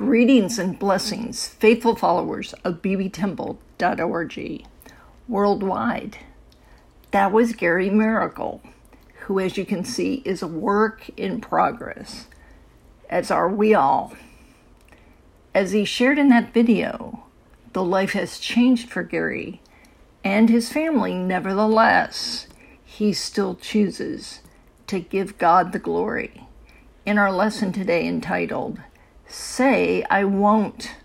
Greetings and blessings, faithful followers of bbtemple.org worldwide. That was Gary Miracle, who, as you can see, is a work in progress, as are we all. As he shared in that video, though life has changed for Gary and his family, nevertheless, he still chooses to give God the glory. In our lesson today entitled, Say I Won't,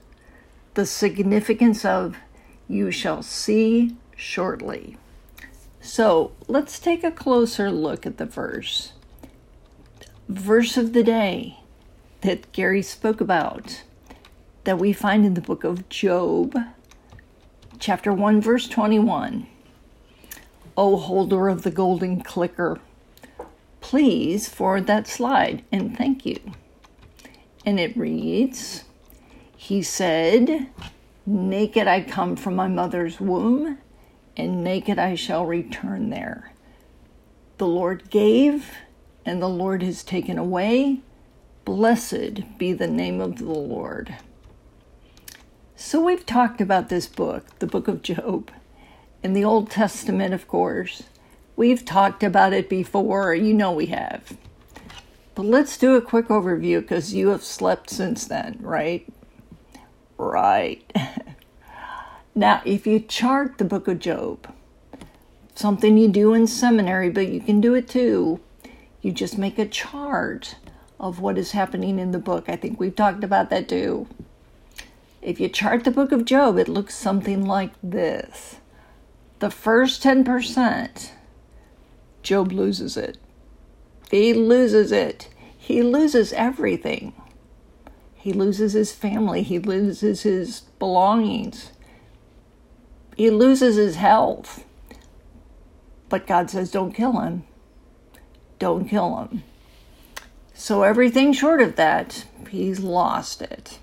the significance of you shall see shortly. So let's take a closer look at the verse. Verse of the day that Gary spoke about that we find in the book of Job, chapter 1, verse 21. O holder of the golden clicker, please forward that slide and thank you. And it reads He said, Naked I come from my mother's womb, and naked I shall return there. The Lord gave, and the Lord has taken away. Blessed be the name of the Lord. So, we've talked about this book, the book of Job, in the Old Testament, of course. We've talked about it before, you know we have. But let's do a quick overview because you have slept since then, right? Right. now, if you chart the book of Job, something you do in seminary, but you can do it too, you just make a chart of what is happening in the book. I think we've talked about that too. If you chart the book of Job, it looks something like this. The first 10% Job loses it. He loses it. He loses everything. He loses his family. He loses his belongings. He loses his health. But God says, don't kill him. Don't kill him. So everything short of that, he's lost it.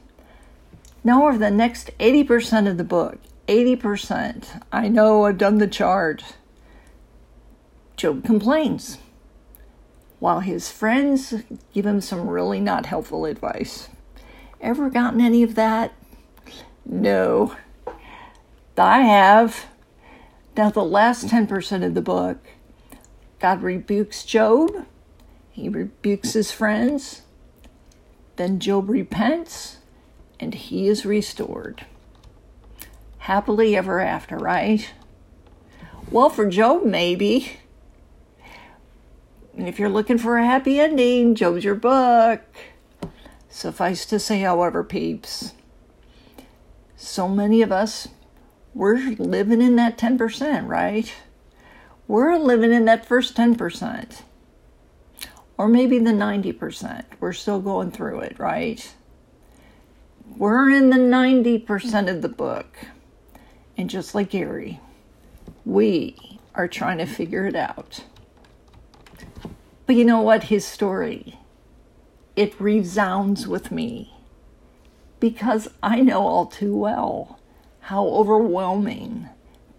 Now, over the next 80% of the book, 80%, I know I've done the chart Job complains, while his friends give him some really not helpful advice. Ever gotten any of that? No. I have. Now, the last 10% of the book, God rebukes Job, he rebukes his friends, then Job repents, and he is restored. Happily ever after, right? Well, for Job, maybe. And if you're looking for a happy ending, Job's your book. Suffice to say, however, peeps, so many of us, we're living in that 10%, right? We're living in that first 10%. Or maybe the 90%. We're still going through it, right? We're in the 90% of the book. And just like Gary, we are trying to figure it out. But you know what? His story, it resounds with me because I know all too well how overwhelming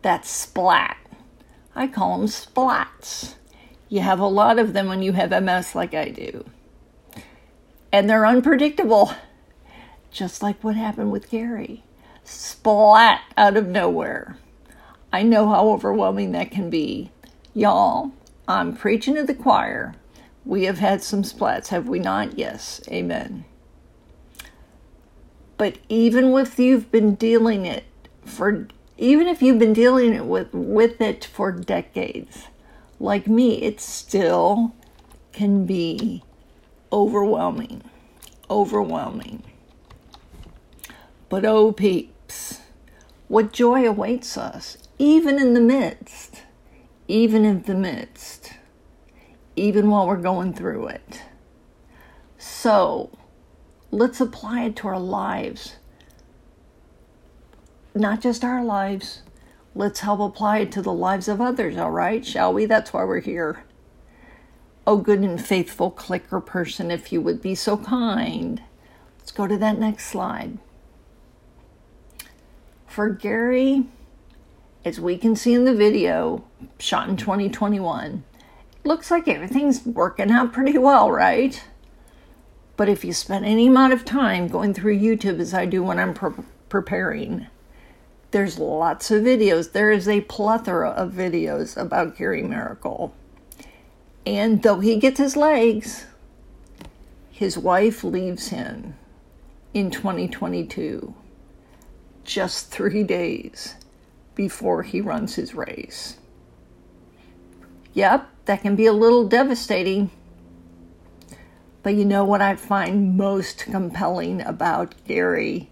that splat. I call them splats. You have a lot of them when you have MS like I do. And they're unpredictable, just like what happened with Gary. Splat out of nowhere. I know how overwhelming that can be. Y'all, I'm preaching to the choir. We have had some splats, have we not? Yes. Amen. But even if you've been dealing it for even if you've been dealing it with with it for decades, like me, it still can be overwhelming. Overwhelming. But oh peeps, what joy awaits us, even in the midst even in the midst, even while we're going through it. So let's apply it to our lives. Not just our lives, let's help apply it to the lives of others, all right? Shall we? That's why we're here. Oh, good and faithful clicker person, if you would be so kind. Let's go to that next slide. For Gary, as we can see in the video shot in 2021, looks like everything's working out pretty well, right? But if you spend any amount of time going through YouTube, as I do when I'm pre- preparing, there's lots of videos. There is a plethora of videos about Gary Miracle. And though he gets his legs, his wife leaves him in 2022, just three days before he runs his race. Yep, that can be a little devastating. But you know what I find most compelling about Gary?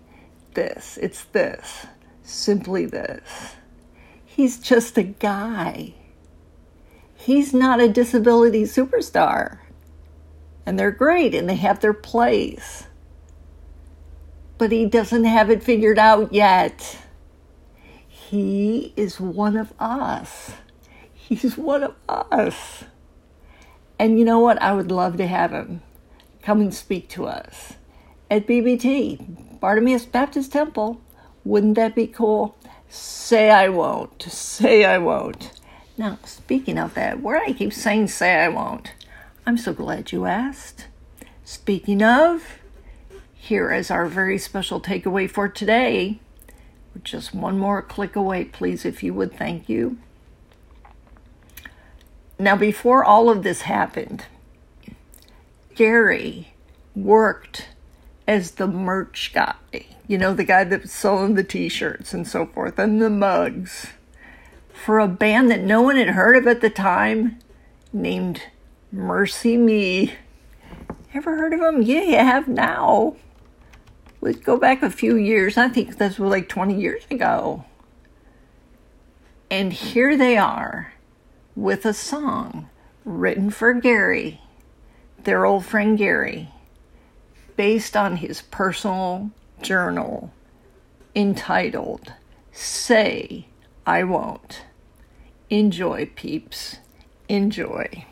This. It's this. Simply this. He's just a guy. He's not a disability superstar. And they're great and they have their place. But he doesn't have it figured out yet. He is one of us. He's one of us. And you know what? I would love to have him come and speak to us at BBT, Bartimaeus Baptist Temple. Wouldn't that be cool? Say I won't. Say I won't. Now, speaking of that, where I keep saying say I won't, I'm so glad you asked. Speaking of, here is our very special takeaway for today. Just one more click away, please, if you would. Thank you. Now, before all of this happened, Gary worked as the merch guy. You know, the guy that was selling the t shirts and so forth and the mugs for a band that no one had heard of at the time named MercyMe. Ever heard of them? Yeah, you have now. Let's go back a few years. I think that's like 20 years ago. And here they are with a song written for Gary, their old friend Gary, based on his personal journal entitled Say I Won't. Enjoy, peeps. Enjoy.